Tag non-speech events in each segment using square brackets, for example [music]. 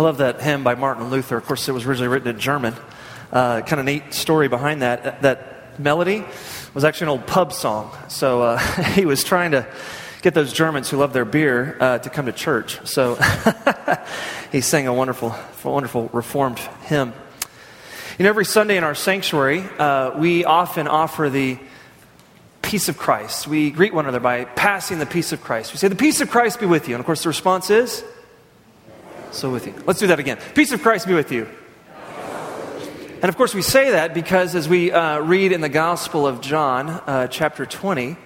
I love that hymn by Martin Luther. Of course, it was originally written in German. Uh, kind of neat story behind that. That melody was actually an old pub song. So uh, [laughs] he was trying to get those Germans who love their beer uh, to come to church. So [laughs] he sang a wonderful, wonderful reformed hymn. You know, every Sunday in our sanctuary, uh, we often offer the peace of Christ. We greet one another by passing the peace of Christ. We say, The peace of Christ be with you. And of course, the response is, So with you. Let's do that again. Peace of Christ be with you. And of course, we say that because as we uh, read in the Gospel of John, uh, chapter 20,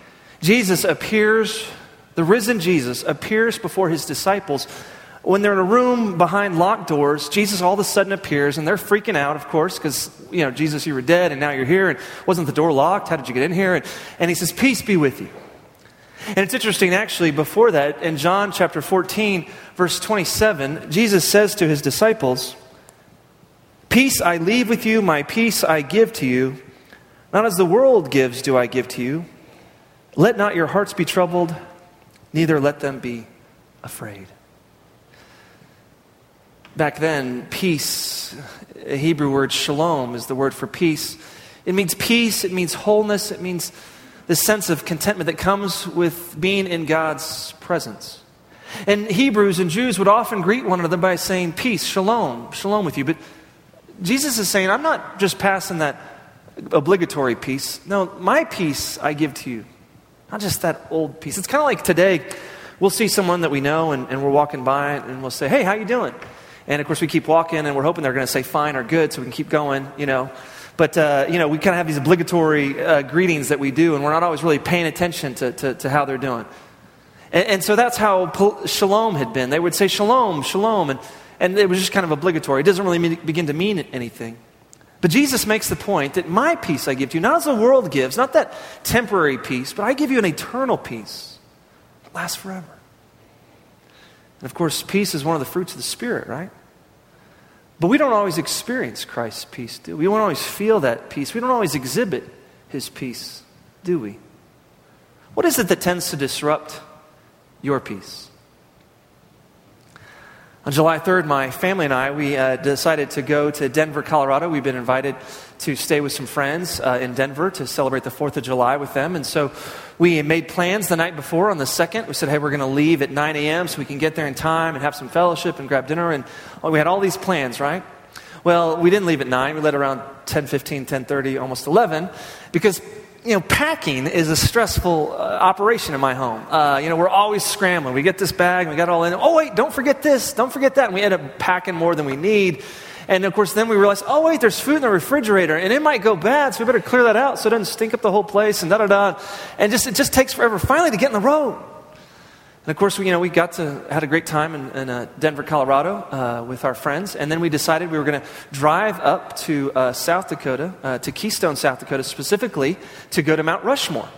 Jesus appears, the risen Jesus appears before his disciples. When they're in a room behind locked doors, Jesus all of a sudden appears, and they're freaking out, of course, because, you know, Jesus, you were dead, and now you're here, and wasn't the door locked? How did you get in here? And, and he says, Peace be with you. And it's interesting, actually, before that, in John chapter 14, verse 27, Jesus says to his disciples, Peace I leave with you, my peace I give to you. Not as the world gives, do I give to you. Let not your hearts be troubled, neither let them be afraid. Back then, peace, a Hebrew word shalom, is the word for peace. It means peace, it means wholeness, it means the sense of contentment that comes with being in God's presence. And Hebrews and Jews would often greet one another by saying, Peace, shalom, shalom with you. But Jesus is saying, I'm not just passing that obligatory peace. No, my peace I give to you. Not just that old peace. It's kind of like today, we'll see someone that we know and, and we're walking by and we'll say, hey, how you doing? And of course, we keep walking and we're hoping they're going to say fine or good so we can keep going, you know. But, uh, you know, we kind of have these obligatory uh, greetings that we do and we're not always really paying attention to, to, to how they're doing. And, and, so that's how shalom had been. They would say shalom, shalom. And and it was just kind of obligatory. It doesn't really begin to mean anything. But Jesus makes the point that my peace I give to you, not as the world gives, not that temporary peace, but I give you an eternal peace that lasts forever. And of course, peace is one of the fruits of the Spirit, right? But we don't always experience Christ's peace, do we? We don't always feel that peace. We don't always exhibit his peace, do we? What is it that tends to disrupt your peace? On July 3rd, my family and I, we uh, decided to go to Denver, Colorado. We've been invited to stay with some friends uh, in Denver to celebrate the 4th of July with them. And so we made plans the night before on the 2nd. We said, hey, we're going to leave at 9 a.m. so we can get there in time and have some fellowship and grab dinner. And we had all these plans, right? Well, we didn't leave at 9. We left around 10, 15, 10, 30, almost 11 because you know, packing is a stressful uh, operation in my home. Uh, you know, we're always scrambling. We get this bag, we got it all in. Oh, wait, don't forget this, don't forget that. And we end up packing more than we need. And of course, then we realize, oh, wait, there's food in the refrigerator, and it might go bad, so we better clear that out so it doesn't stink up the whole place, and da da da. And just, it just takes forever finally to get in the road. And of course, we, you know, we got to, had a great time in, in uh, Denver, Colorado uh, with our friends. And then we decided we were going to drive up to uh, South Dakota, uh, to Keystone, South Dakota specifically, to go to Mount Rushmore.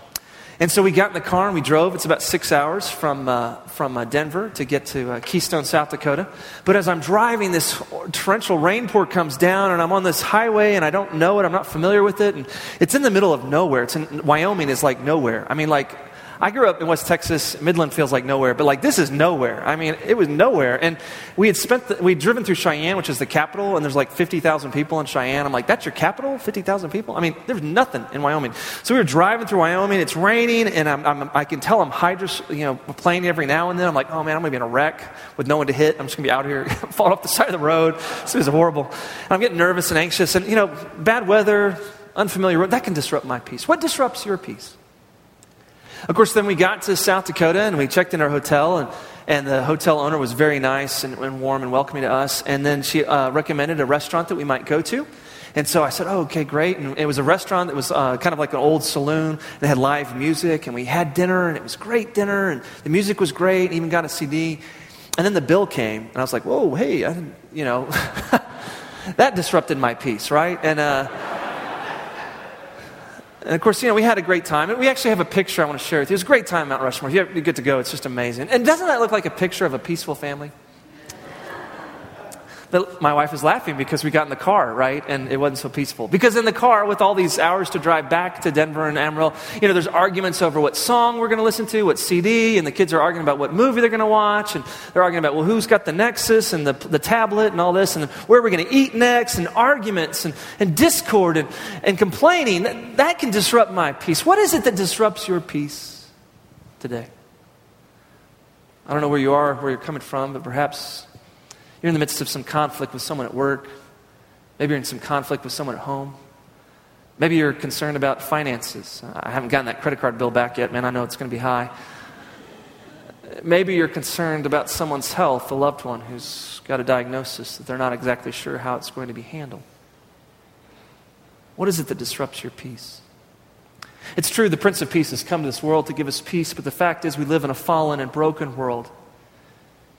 And so we got in the car and we drove. It's about six hours from, uh, from uh, Denver to get to uh, Keystone, South Dakota. But as I'm driving, this torrential rainpour comes down and I'm on this highway and I don't know it. I'm not familiar with it. And it's in the middle of nowhere. It's in Wyoming is like nowhere. I mean, like I grew up in West Texas. Midland feels like nowhere, but like this is nowhere. I mean, it was nowhere. And we had spent, the, we'd driven through Cheyenne, which is the capital, and there's like 50,000 people in Cheyenne. I'm like, that's your capital? 50,000 people? I mean, there's nothing in Wyoming. So we were driving through Wyoming. It's raining, and I'm, I'm, i can tell I'm hydros, you know, playing every now and then. I'm like, oh man, I'm going to be in a wreck with no one to hit. I'm just going to be out here, [laughs] fall off the side of the road. This is horrible. And I'm getting nervous and anxious. And, you know, bad weather, unfamiliar road, that can disrupt my peace. What disrupts your peace? Of course, then we got to South Dakota and we checked in our hotel, and, and the hotel owner was very nice and, and warm and welcoming to us. And then she uh, recommended a restaurant that we might go to. And so I said, oh, okay, great. And it was a restaurant that was uh, kind of like an old saloon. It had live music, and we had dinner, and it was great dinner, and the music was great, and even got a CD. And then the bill came, and I was like, whoa, hey, I didn't, you know, [laughs] that disrupted my peace, right? And, uh, and of course, you know, we had a great time. And we actually have a picture I want to share with you. It was a great time Mount Rushmore. You get to go, it's just amazing. And doesn't that look like a picture of a peaceful family? That my wife is laughing because we got in the car, right? And it wasn't so peaceful. Because in the car, with all these hours to drive back to Denver and Amarillo, you know, there's arguments over what song we're going to listen to, what CD, and the kids are arguing about what movie they're going to watch, and they're arguing about, well, who's got the Nexus and the, the tablet and all this, and where are we going to eat next, and arguments and, and discord and, and complaining. That, that can disrupt my peace. What is it that disrupts your peace today? I don't know where you are, where you're coming from, but perhaps you're in the midst of some conflict with someone at work. Maybe you're in some conflict with someone at home. Maybe you're concerned about finances. I haven't gotten that credit card bill back yet, man. I know it's going to be high. Maybe you're concerned about someone's health, a loved one who's got a diagnosis that they're not exactly sure how it's going to be handled. What is it that disrupts your peace? It's true, the Prince of Peace has come to this world to give us peace, but the fact is, we live in a fallen and broken world.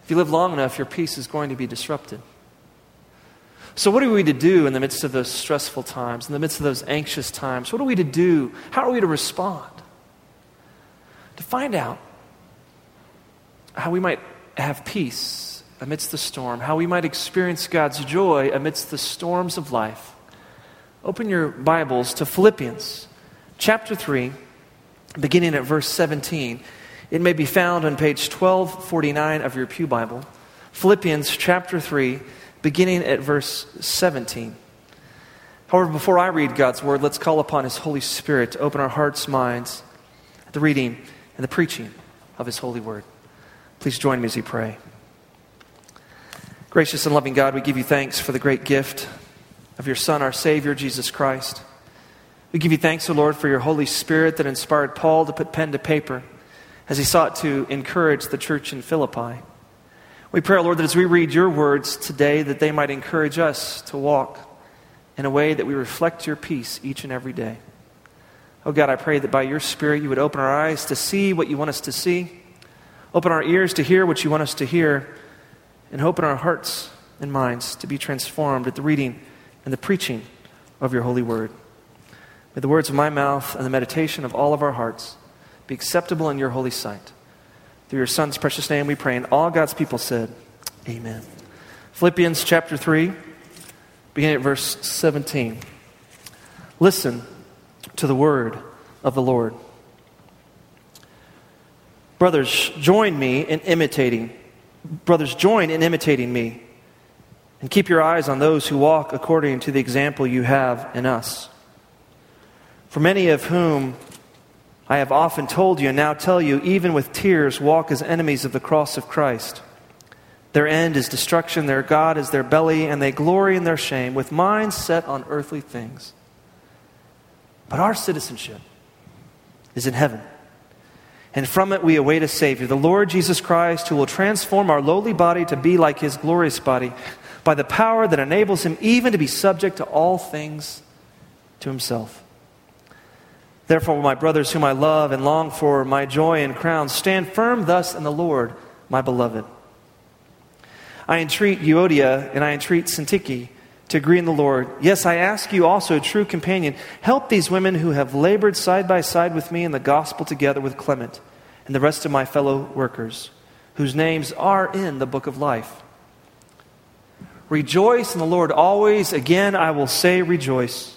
If you live long enough, your peace is going to be disrupted. So, what are we to do in the midst of those stressful times, in the midst of those anxious times? What are we to do? How are we to respond? To find out how we might have peace amidst the storm, how we might experience God's joy amidst the storms of life. Open your Bibles to Philippians chapter 3, beginning at verse 17. It may be found on page 1249 of your Pew Bible. Philippians chapter 3, beginning at verse 17. However, before I read God's word, let's call upon His Holy Spirit to open our hearts, minds, the reading and the preaching of His holy word. Please join me as we pray. Gracious and loving God, we give you thanks for the great gift of your Son, our Savior, Jesus Christ. We give you thanks, O Lord, for your Holy Spirit that inspired Paul to put pen to paper as he sought to encourage the church in Philippi. We pray, Lord, that as we read your words today, that they might encourage us to walk in a way that we reflect your peace each and every day. Oh God, I pray that by your Spirit you would open our eyes to see what you want us to see, open our ears to hear what you want us to hear, and open our hearts and minds to be transformed at the reading and the preaching of your holy word. May the words of my mouth and the meditation of all of our hearts be acceptable in your holy sight. Through your Son's precious name we pray. And all God's people said, Amen. Philippians chapter 3, beginning at verse 17. Listen to the word of the Lord. Brothers, join me in imitating. Brothers, join in imitating me. And keep your eyes on those who walk according to the example you have in us. For many of whom I have often told you and now tell you, even with tears, walk as enemies of the cross of Christ. Their end is destruction, their God is their belly, and they glory in their shame, with minds set on earthly things. But our citizenship is in heaven. And from it we await a Savior, the Lord Jesus Christ, who will transform our lowly body to be like his glorious body by the power that enables him even to be subject to all things to himself. Therefore, my brothers, whom I love and long for, my joy and crown, stand firm thus in the Lord, my beloved. I entreat Euodia and I entreat Syntyche to agree in the Lord. Yes, I ask you also, a true companion, help these women who have labored side by side with me in the gospel together with Clement and the rest of my fellow workers, whose names are in the book of life. Rejoice in the Lord always. Again, I will say, rejoice.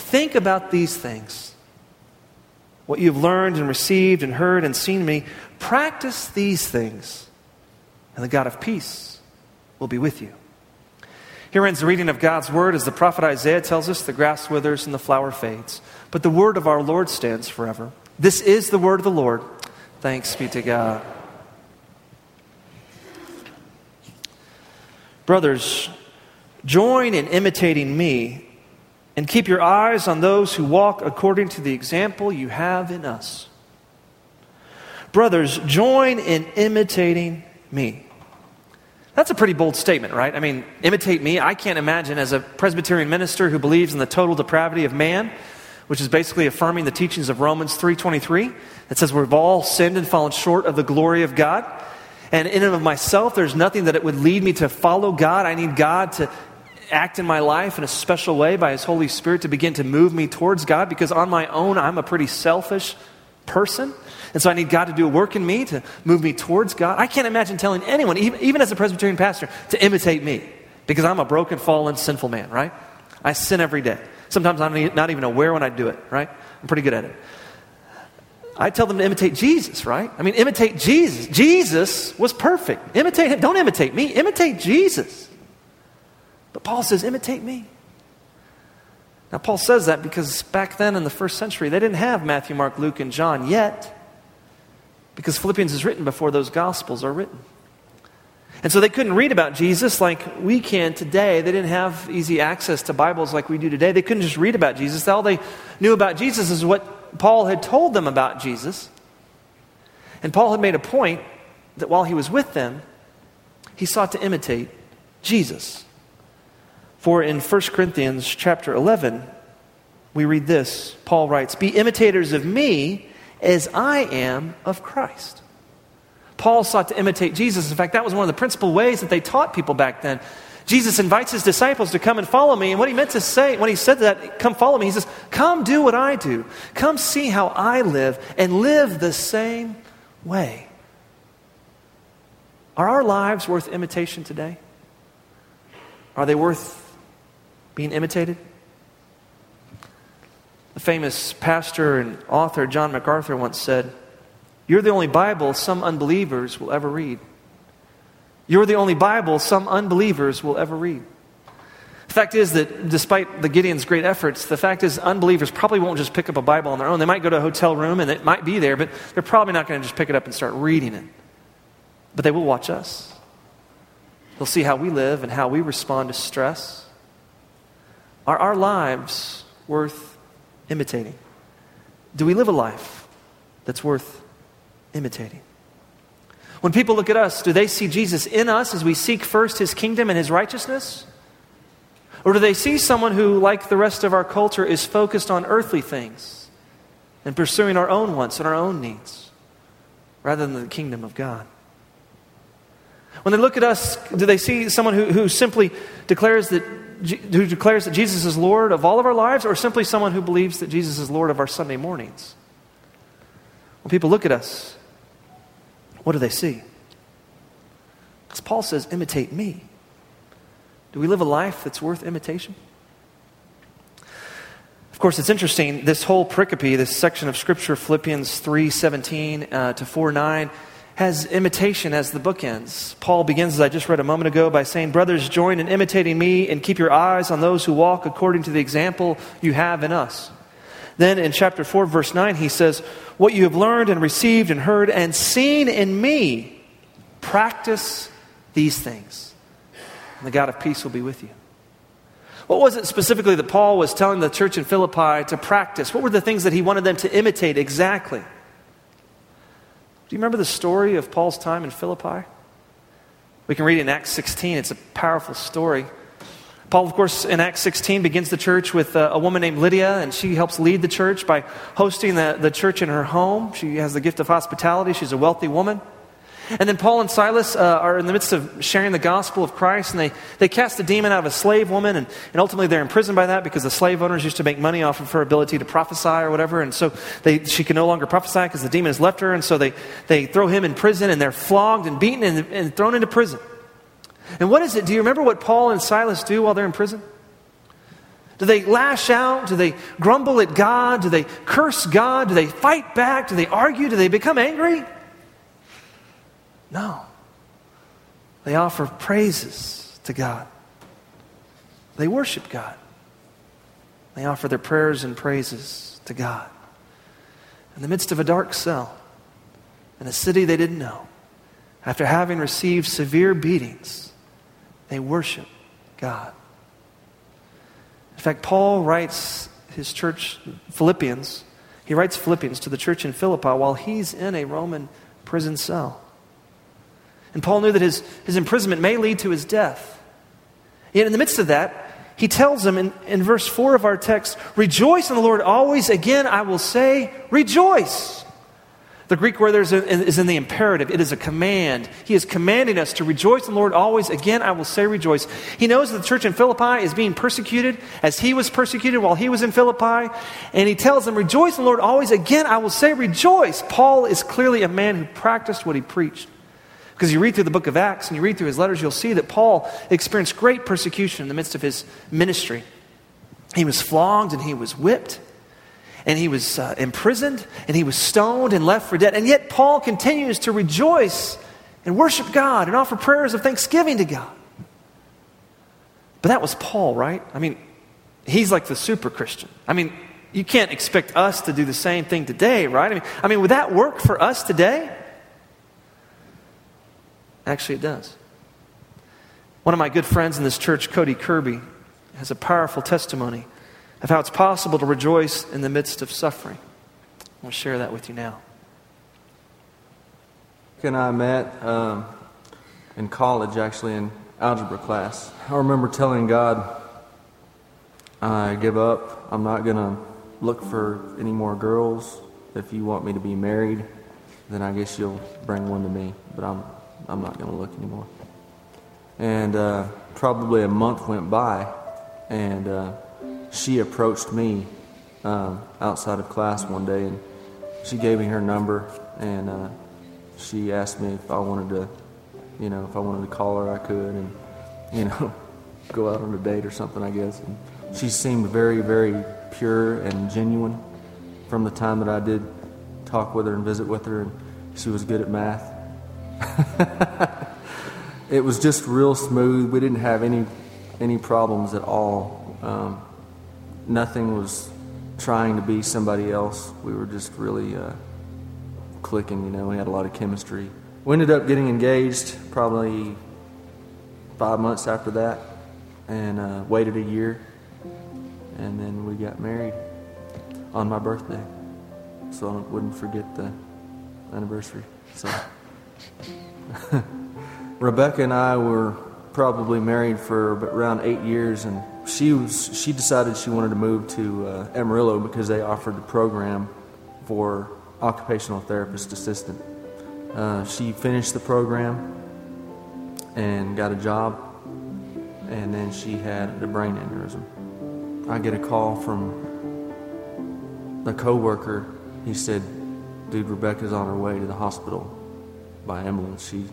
Think about these things. What you've learned and received and heard and seen me, practice these things, and the God of peace will be with you. Here ends the reading of God's word as the prophet Isaiah tells us the grass withers and the flower fades, but the word of our Lord stands forever. This is the word of the Lord. Thanks be to God. Brothers, join in imitating me and keep your eyes on those who walk according to the example you have in us. Brothers, join in imitating me. That's a pretty bold statement, right? I mean, imitate me. I can't imagine as a Presbyterian minister who believes in the total depravity of man, which is basically affirming the teachings of Romans 3:23 that says we've all sinned and fallen short of the glory of God. And in and of myself, there's nothing that it would lead me to follow God. I need God to act in my life in a special way by His Holy Spirit to begin to move me towards God because on my own, I'm a pretty selfish person. And so I need God to do a work in me to move me towards God. I can't imagine telling anyone, even, even as a Presbyterian pastor, to imitate me because I'm a broken, fallen, sinful man, right? I sin every day. Sometimes I'm not even aware when I do it, right? I'm pretty good at it. I tell them to imitate Jesus, right? I mean, imitate Jesus. Jesus was perfect. Imitate him. Don't imitate me, imitate Jesus. But Paul says, imitate me. Now, Paul says that because back then in the first century, they didn't have Matthew, Mark, Luke, and John yet, because Philippians is written before those Gospels are written. And so they couldn't read about Jesus like we can today. They didn't have easy access to Bibles like we do today. They couldn't just read about Jesus. All they knew about Jesus is what Paul had told them about Jesus. And Paul had made a point that while he was with them, he sought to imitate Jesus. For in 1 Corinthians chapter 11, we read this. Paul writes, Be imitators of me as I am of Christ. Paul sought to imitate Jesus. In fact, that was one of the principal ways that they taught people back then. Jesus invites his disciples to come and follow me. And what he meant to say, when he said that, come follow me, he says, Come do what I do. Come see how I live and live the same way. Are our lives worth imitation today? Are they worth being imitated? The famous pastor and author John MacArthur once said, You're the only Bible some unbelievers will ever read. You're the only Bible some unbelievers will ever read. The fact is that despite the Gideon's great efforts, the fact is unbelievers probably won't just pick up a Bible on their own. They might go to a hotel room and it might be there, but they're probably not going to just pick it up and start reading it. But they will watch us. They'll see how we live and how we respond to stress, are our lives worth imitating? Do we live a life that's worth imitating? When people look at us, do they see Jesus in us as we seek first his kingdom and his righteousness? Or do they see someone who, like the rest of our culture, is focused on earthly things and pursuing our own wants and our own needs rather than the kingdom of God? When they look at us, do they see someone who, who simply declares that who declares that Jesus is Lord of all of our lives, or simply someone who believes that Jesus is Lord of our Sunday mornings? When people look at us, what do they see? Because Paul says, imitate me. Do we live a life that's worth imitation? Of course, it's interesting, this whole pericope, this section of Scripture, Philippians 3 17 uh, to 4 9, has imitation as the bookends. Paul begins, as I just read a moment ago, by saying, Brothers, join in imitating me and keep your eyes on those who walk according to the example you have in us. Then in chapter 4, verse 9, he says, What you have learned and received and heard and seen in me, practice these things. And the God of peace will be with you. What was it specifically that Paul was telling the church in Philippi to practice? What were the things that he wanted them to imitate exactly? Do you remember the story of Paul's time in Philippi? We can read it in Acts 16. It's a powerful story. Paul, of course, in Acts 16 begins the church with a, uh, a, woman named Lydia, and she helps lead the church by hosting the, the church in her home. She has the gift of hospitality. She's a wealthy woman. And then Paul and Silas uh, are in the midst of sharing the gospel of Christ, and they, they cast a demon out of a slave woman, and, and ultimately they're imprisoned by that because the slave owners used to make money off of her ability to prophesy or whatever. And so they, she can no longer prophesy because the demon has left her, and so they, they throw him in prison, and they're flogged and beaten and, and thrown into prison. And what is it? Do you remember what Paul and Silas do while they're in prison? Do they lash out? Do they grumble at God? Do they curse God? Do they fight back? Do they argue? Do they become angry? No. They offer praises to God. They worship God. They offer their prayers and praises to God. In the midst of a dark cell, in a city they didn't know, after having received severe beatings, they worship God. In fact, Paul writes his church, Philippians, he writes Philippians to the church in Philippi while he's in a Roman prison cell. And Paul knew that his, his imprisonment may lead to his death. Yet in the midst of that, he tells them in, in verse 4 of our text, Rejoice in the Lord always. Again, I will say, Rejoice. The Greek word there is is in the imperative. It is a command. He is commanding us to rejoice in the Lord always. Again, I will say rejoice. He knows that the church in Philippi is being persecuted as he was persecuted while he was in Philippi. And he tells them, Rejoice in the Lord always. Again, I will say rejoice. Paul is clearly a man who practiced what he preached. Because you read through the book of Acts and you read through his letters, you'll see that Paul experienced great persecution in the midst of his ministry. He was flogged and he was whipped and he was uh, imprisoned and he was stoned and left for dead. And yet, Paul continues to rejoice and worship God and offer prayers of thanksgiving to God. But that was Paul, right? I mean, he's like the super Christian. I mean, you can't expect us to do the same thing today, right? I mean, I mean would that work for us today? Actually, it does. One of my good friends in this church, Cody Kirby, has a powerful testimony of how it's possible to rejoice in the midst of suffering. I want to share that with you now. and I met um, in college, actually, in algebra class. I remember telling God, I give up. I'm not going to look for any more girls. If you want me to be married, then I guess you'll bring one to me. But I'm I'm not going to look anymore. And uh, probably a month went by, and uh, she approached me um, outside of class one day, and she gave me her number, and uh, she asked me if I wanted to, you know, if I wanted to call her, I could, and you know, [laughs] go out on a date or something, I guess. And she seemed very, very pure and genuine from the time that I did talk with her and visit with her, and she was good at math. [laughs] it was just real smooth. We didn't have any any problems at all. Um, nothing was trying to be somebody else. We were just really uh, clicking. You know, we had a lot of chemistry. We ended up getting engaged probably five months after that, and uh, waited a year, and then we got married on my birthday, so I wouldn't forget the anniversary. So. [laughs] Rebecca and I were probably married for around eight years, and she was she decided she wanted to move to uh, Amarillo because they offered the program for occupational therapist assistant. Uh, she finished the program and got a job, and then she had a brain aneurysm. I get a call from a coworker. He said, "Dude, Rebecca's on her way to the hospital." By ambulance. She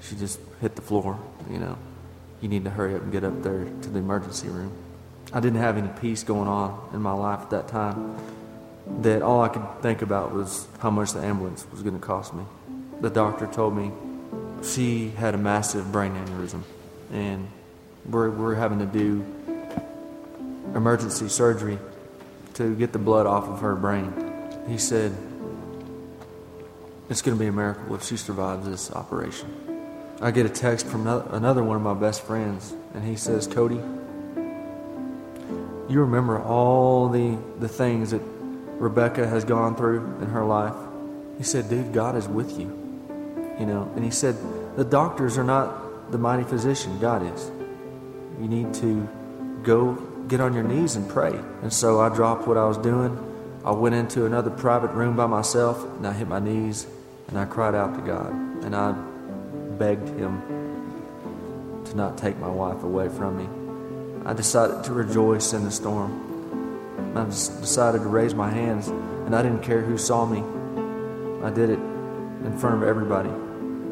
she just hit the floor. You know, you need to hurry up and get up there to the emergency room. I didn't have any peace going on in my life at that time. That all I could think about was how much the ambulance was going to cost me. The doctor told me she had a massive brain aneurysm, and we're we're having to do emergency surgery to get the blood off of her brain. He said it's going to be a miracle if she survives this operation. I get a text from another one of my best friends, and he says, Cody, you remember all the, the things that Rebecca has gone through in her life? He said, dude, God is with you. You know, and he said, the doctors are not the mighty physician, God is. You need to go get on your knees and pray. And so I dropped what I was doing. I went into another private room by myself and I hit my knees and I cried out to God and I begged Him to not take my wife away from me. I decided to rejoice in the storm. I decided to raise my hands and I didn't care who saw me. I did it in front of everybody.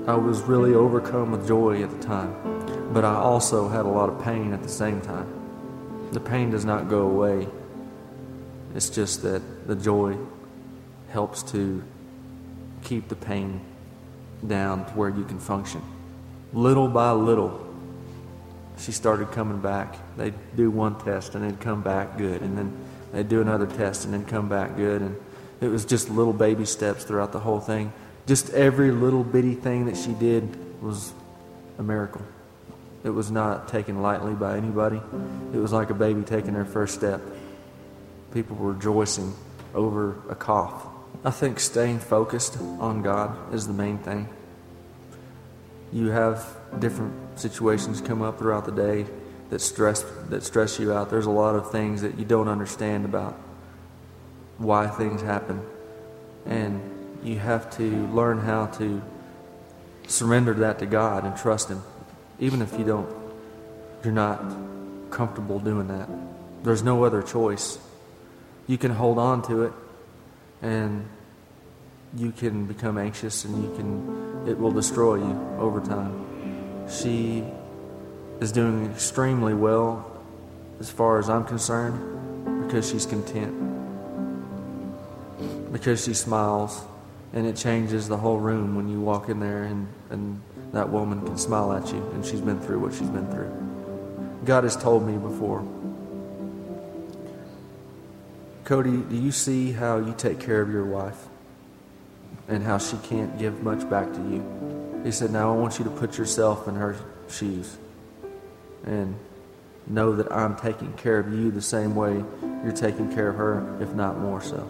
I was really overcome with joy at the time, but I also had a lot of pain at the same time. The pain does not go away. It's just that the joy helps to keep the pain down to where you can function. Little by little, she started coming back. They'd do one test and they'd come back good, and then they'd do another test and then come back good. And it was just little baby steps throughout the whole thing. Just every little bitty thing that she did was a miracle. It was not taken lightly by anybody. It was like a baby taking their first step. People were rejoicing over a cough I think staying focused on God is the main thing. you have different situations come up throughout the day that stress that stress you out. There's a lot of things that you don't understand about why things happen. And you have to learn how to surrender that to God and trust him. Even if you don't you're not comfortable doing that. There's no other choice. You can hold on to it and you can become anxious and you can it will destroy you over time. She is doing extremely well as far as I'm concerned because she's content. Because she smiles and it changes the whole room when you walk in there and, and that woman can smile at you and she's been through what she's been through. God has told me before. Cody, do you see how you take care of your wife and how she can't give much back to you? He said, Now I want you to put yourself in her shoes and know that I'm taking care of you the same way you're taking care of her, if not more so.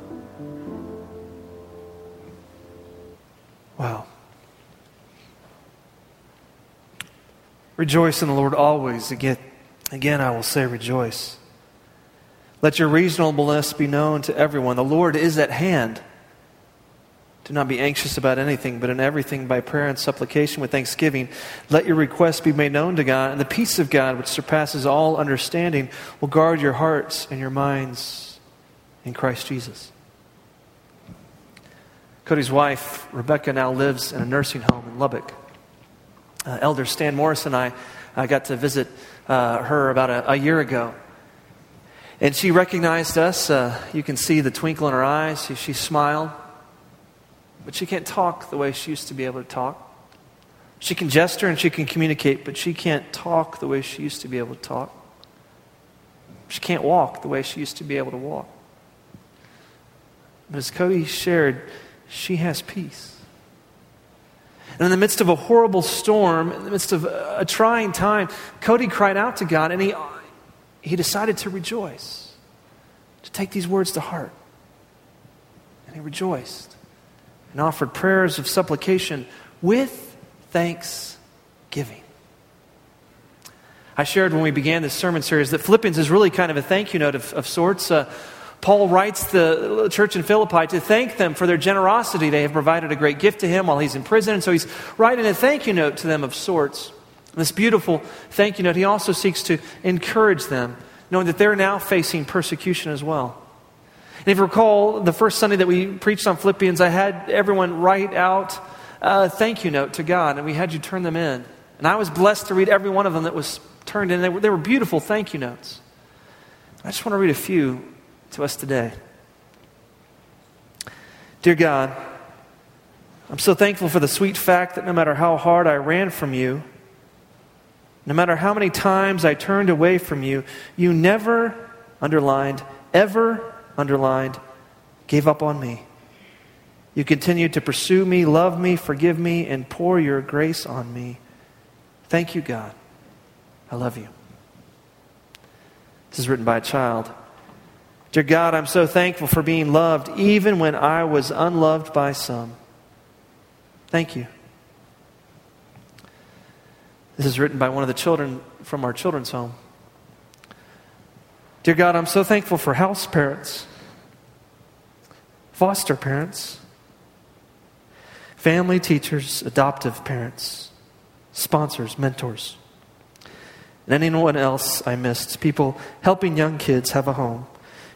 Wow. Rejoice in the Lord always. Again, again, I will say rejoice. Let your reasonableness be known to everyone. The Lord is at hand. Do not be anxious about anything, but in everything by prayer and supplication with thanksgiving, let your requests be made known to God, and the peace of God, which surpasses all understanding, will guard your hearts and your minds in Christ Jesus. Cody's wife, Rebecca, now lives in a nursing home in Lubbock. Uh, Elder Stan Morris and I, I got to visit uh, her about a, a, year ago. And she recognized us. Uh, you can see the twinkle in her eyes. She, she smiled. But she can't talk the way she used to be able to talk. She can gesture and she can communicate, but she can't talk the way she used to be able to talk. She can't walk the way she used to be able to walk. But as Cody shared, she has peace. And in the midst of a horrible storm, in the midst of a trying time, Cody cried out to God and he, he decided to rejoice, to take these words to heart. And he rejoiced and offered prayers of supplication with thanksgiving. I shared when we began this sermon series that Philippians is really kind of a thank you note of, of sorts. Uh, Paul writes the church in Philippi to thank them for their generosity. They have provided a great gift to him while he's in prison, and so he's writing a thank you note to them of sorts. This beautiful thank you note, he also seeks to encourage them, knowing that they're now facing persecution as well. And if you recall, the first Sunday that we preached on Philippians, I had everyone write out a thank you note to God, and we had you turn them in. And I was blessed to read every one of them that was turned in. They were, they were beautiful thank you notes. I just want to read a few to us today. Dear God, I'm so thankful for the sweet fact that no matter how hard I ran from you, no matter how many times I turned away from you, you never, underlined, ever underlined, gave up on me. You continued to pursue me, love me, forgive me, and pour your grace on me. Thank you, God. I love you. This is written by a child. Dear God, I'm so thankful for being loved even when I was unloved by some. Thank you. This is written by one of the children from our children's home. Dear God, I'm so thankful for house parents, foster parents, family teachers, adoptive parents, sponsors, mentors, and anyone else I missed. People helping young kids have a home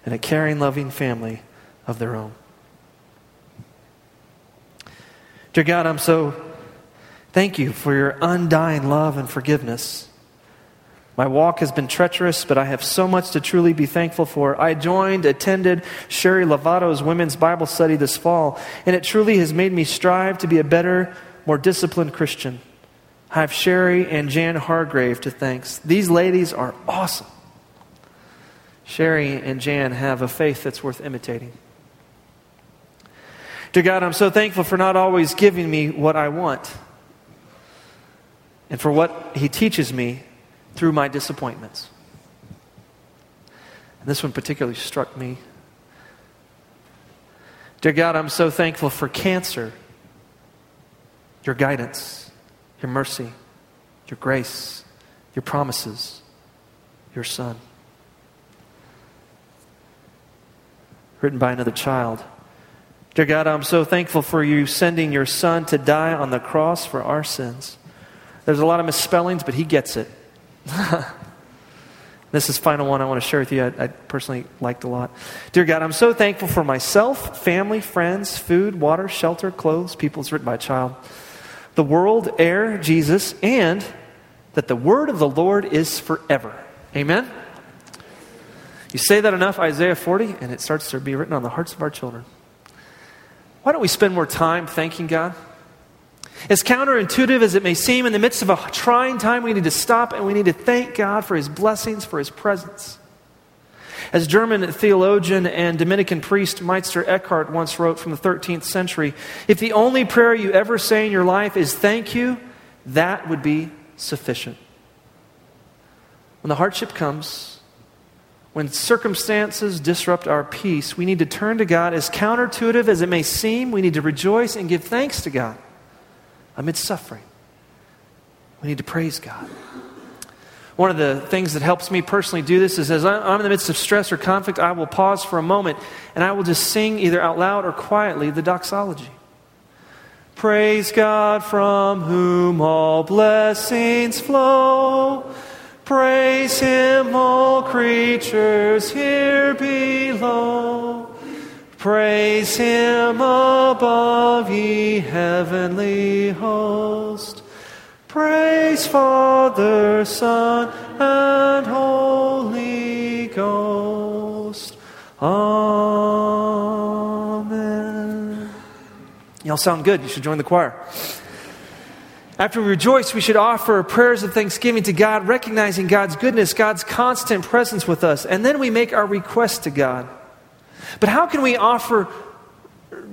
and a caring, loving family of their own. Dear God, I'm so thank you for your undying love and forgiveness. My walk has been treacherous, but I have so much to truly be thankful for. I joined, attended Sherry Lovato's women's Bible study this fall, and it truly has made me strive to be a better, more disciplined Christian. I have Sherry and Jan Hargrave to thanks. These ladies are awesome. Sherry and Jan have a faith that's worth imitating. To God, I'm so thankful for not always giving me what I want and for what He teaches me through my disappointments. And this one particularly struck me. Dear God, I'm so thankful for cancer, your guidance, your mercy, your grace, your promises, your Son. Written by another child. Dear God, I'm so thankful for you sending your Son to die on the cross for our sins. There's a lot of misspellings, but he gets it. [laughs] this is final one I want to share with you. I, I, personally liked a lot. Dear God, I'm so thankful for myself, family, friends, food, water, shelter, clothes, people. It's written by a child. The world, air, Jesus, and that the word of the Lord is forever. Amen? You say that enough, Isaiah 40, and it starts to be written on the hearts of our children. Why don't we spend more time thanking God? As counterintuitive as it may seem, in the midst of a trying time, we need to stop and we need to thank God for His blessings, for His presence. As German theologian and Dominican priest Meister Eckhart once wrote from the 13th century, if the only prayer you ever say in your life is thank you, that would be sufficient. When the hardship comes, when circumstances disrupt our peace, we need to turn to God. As counterintuitive as it may seem, we need to rejoice and give thanks to God amidst suffering. We need to praise God. One of the things that helps me personally do this is as I'm in the midst of stress or conflict, I will pause for a moment and I will just sing either out loud or quietly the doxology. Praise God from whom all blessings flow. Praise Him, all creatures here below. Praise him above, ye heavenly host. Praise Father, Son, and Holy Ghost. Amen. Y'all sound good. You should join the choir. After we rejoice, we should offer prayers of thanksgiving to God, recognizing God's goodness, God's constant presence with us, and then we make our request to God. But how can we offer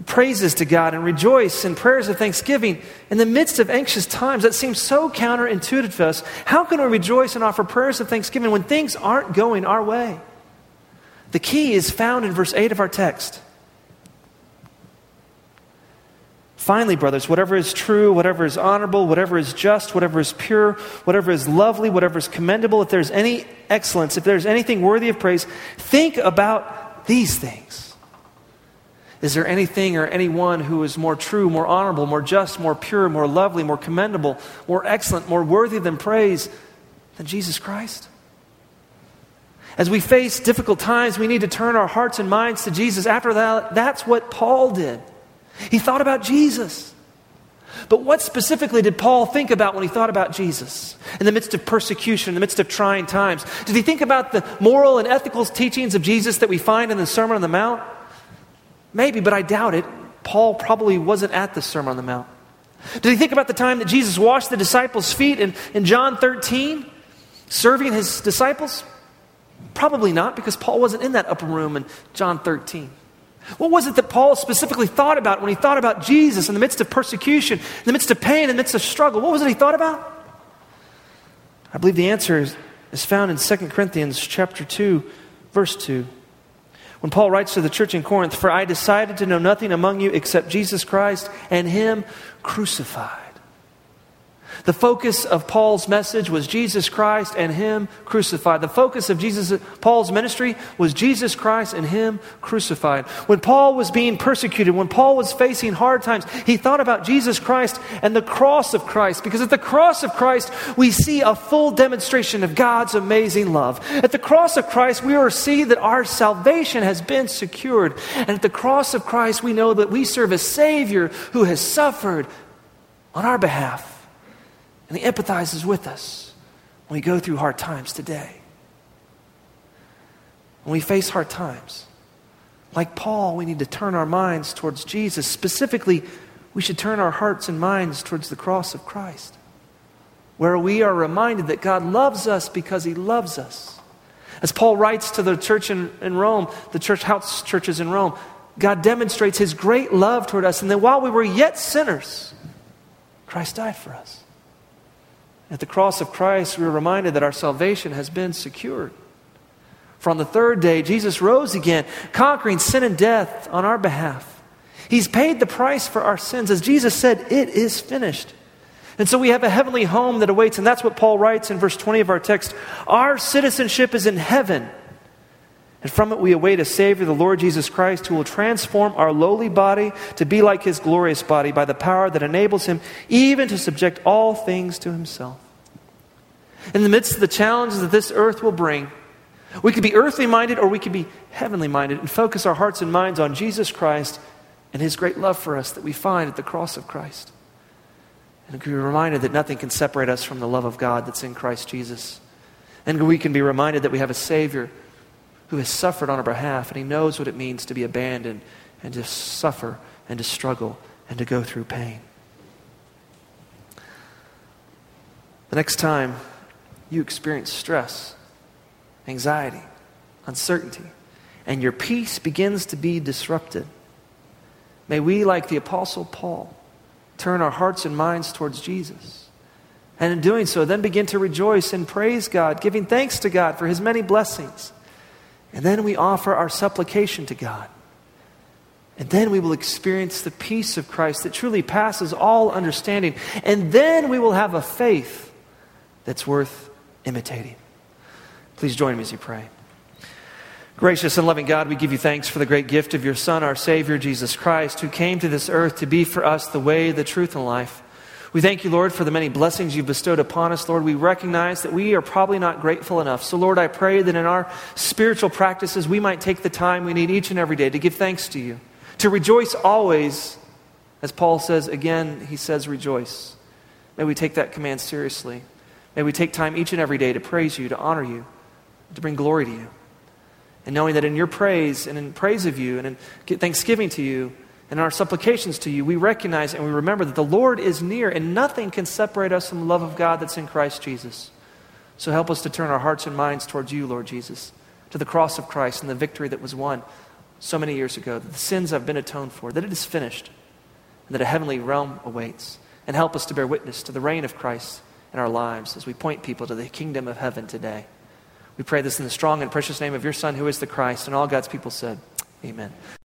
praises to God and rejoice in prayers of thanksgiving in the midst of anxious times that seems so counterintuitive to us? How can we rejoice and offer prayers of thanksgiving when things aren't going our way? The key is found in verse 8 of our text. Finally, brothers, whatever is true, whatever is honorable, whatever is just, whatever is pure, whatever is lovely, whatever is commendable, if there's any excellence, if there's anything worthy of praise, think about these things. Is there anything or anyone who is more true, more honorable, more just, more pure, more lovely, more commendable, more excellent, more worthy than praise than Jesus Christ? As we face difficult times, we need to turn our hearts and minds to Jesus. After that, that's what Paul did. He thought about Jesus. But what specifically did Paul think about when he thought about Jesus in the midst of persecution, in the midst of trying times? Did he think about the moral and ethical teachings of Jesus that we find in the Sermon on the Mount? Maybe, but I doubt it. Paul probably wasn't at the Sermon on the Mount. Did he think about the time that Jesus washed the disciples' feet in, in John 13, serving his disciples? Probably not, because Paul wasn't in that upper room in John 13. What was it that Paul specifically thought about when he thought about Jesus in the midst of persecution, in the midst of pain, in the midst of struggle? What was it he thought about? I believe the answer is, is found in 2 Corinthians chapter 2, verse 2. When Paul writes to the church in Corinth, For I decided to know nothing among you except Jesus Christ and Him crucified. The focus of Paul's message was Jesus Christ and Him crucified. The focus of Jesus, Paul's ministry was Jesus Christ and Him crucified. When Paul was being persecuted, when Paul was facing hard times, he thought about Jesus Christ and the cross of Christ. Because at the cross of Christ, we see a full demonstration of God's amazing love. At the cross of Christ, we see that our salvation has been secured. And at the cross of Christ, we know that we serve a Savior who has suffered on our behalf and He empathizes with us when we go through hard times today. When we face hard times, like Paul, we need to turn our minds towards Jesus. Specifically, we should turn our hearts and minds towards the cross of Christ, where we are reminded that God loves us because He loves us. As Paul writes to the church in, in Rome, the church house churches in Rome, God demonstrates His great love toward us, and that while we were yet sinners, Christ died for us. At the cross of Christ, we are reminded that our salvation has been secured. For on the third day, Jesus rose again, conquering sin and death on our behalf. He's paid the price for our sins. As Jesus said, it is finished. And so we have a heavenly home that awaits, and that's what Paul writes in verse 20 of our text. Our citizenship is in heaven. And from it we await a Savior, the Lord Jesus Christ, who will transform our lowly body to be like his glorious body by the power that enables him even to subject all things to himself. In the midst of the challenges that this earth will bring, we could be earthly minded or we could be heavenly minded and focus our hearts and minds on Jesus Christ and his great love for us that we find at the cross of Christ. And we can be reminded that nothing can separate us from the love of God that's in Christ Jesus. And we can be reminded that we have a Savior who has suffered on our behalf, and he knows what it means to be abandoned and to suffer and to struggle and to go through pain. The next time you experience stress, anxiety, uncertainty, and your peace begins to be disrupted, may we, like the Apostle Paul, turn our hearts and minds towards Jesus. And in doing so, then begin to rejoice and praise God, giving thanks to God for his many blessings. And then we offer our supplication to God. And then we will experience the peace of Christ that truly passes all understanding. And then we will have a faith that's worth imitating. Please join me as you pray. Gracious and loving God, we give you thanks for the great gift of your Son, our Savior, Jesus Christ, who came to this earth to be for us the way, the truth, and life. We thank you, Lord, for the many blessings you've bestowed upon us. Lord, we recognize that we are probably not grateful enough. So, Lord, I pray that in our spiritual practices, we might take the time we need each and every day to give thanks to you, to rejoice always. As Paul says again, he says, rejoice. May we take that command seriously. May we take time each and every day to praise you, to honor you, to bring glory to you. And knowing that in your praise and in praise of you and in thanksgiving to you, and our supplications to you, we recognize and we remember that the Lord is near and nothing can separate us from the love of God that's in Christ Jesus. So help us to turn our hearts and minds towards you, Lord Jesus, to the cross of Christ and the victory that was won so many years ago, that the sins have been atoned for, that it is finished, and that a heavenly realm awaits. And help us to bear witness to the reign of Christ in our lives as we point people to the kingdom of heaven today. We pray this in the strong and precious name of your Son, who is the Christ, and all God's people said, Amen.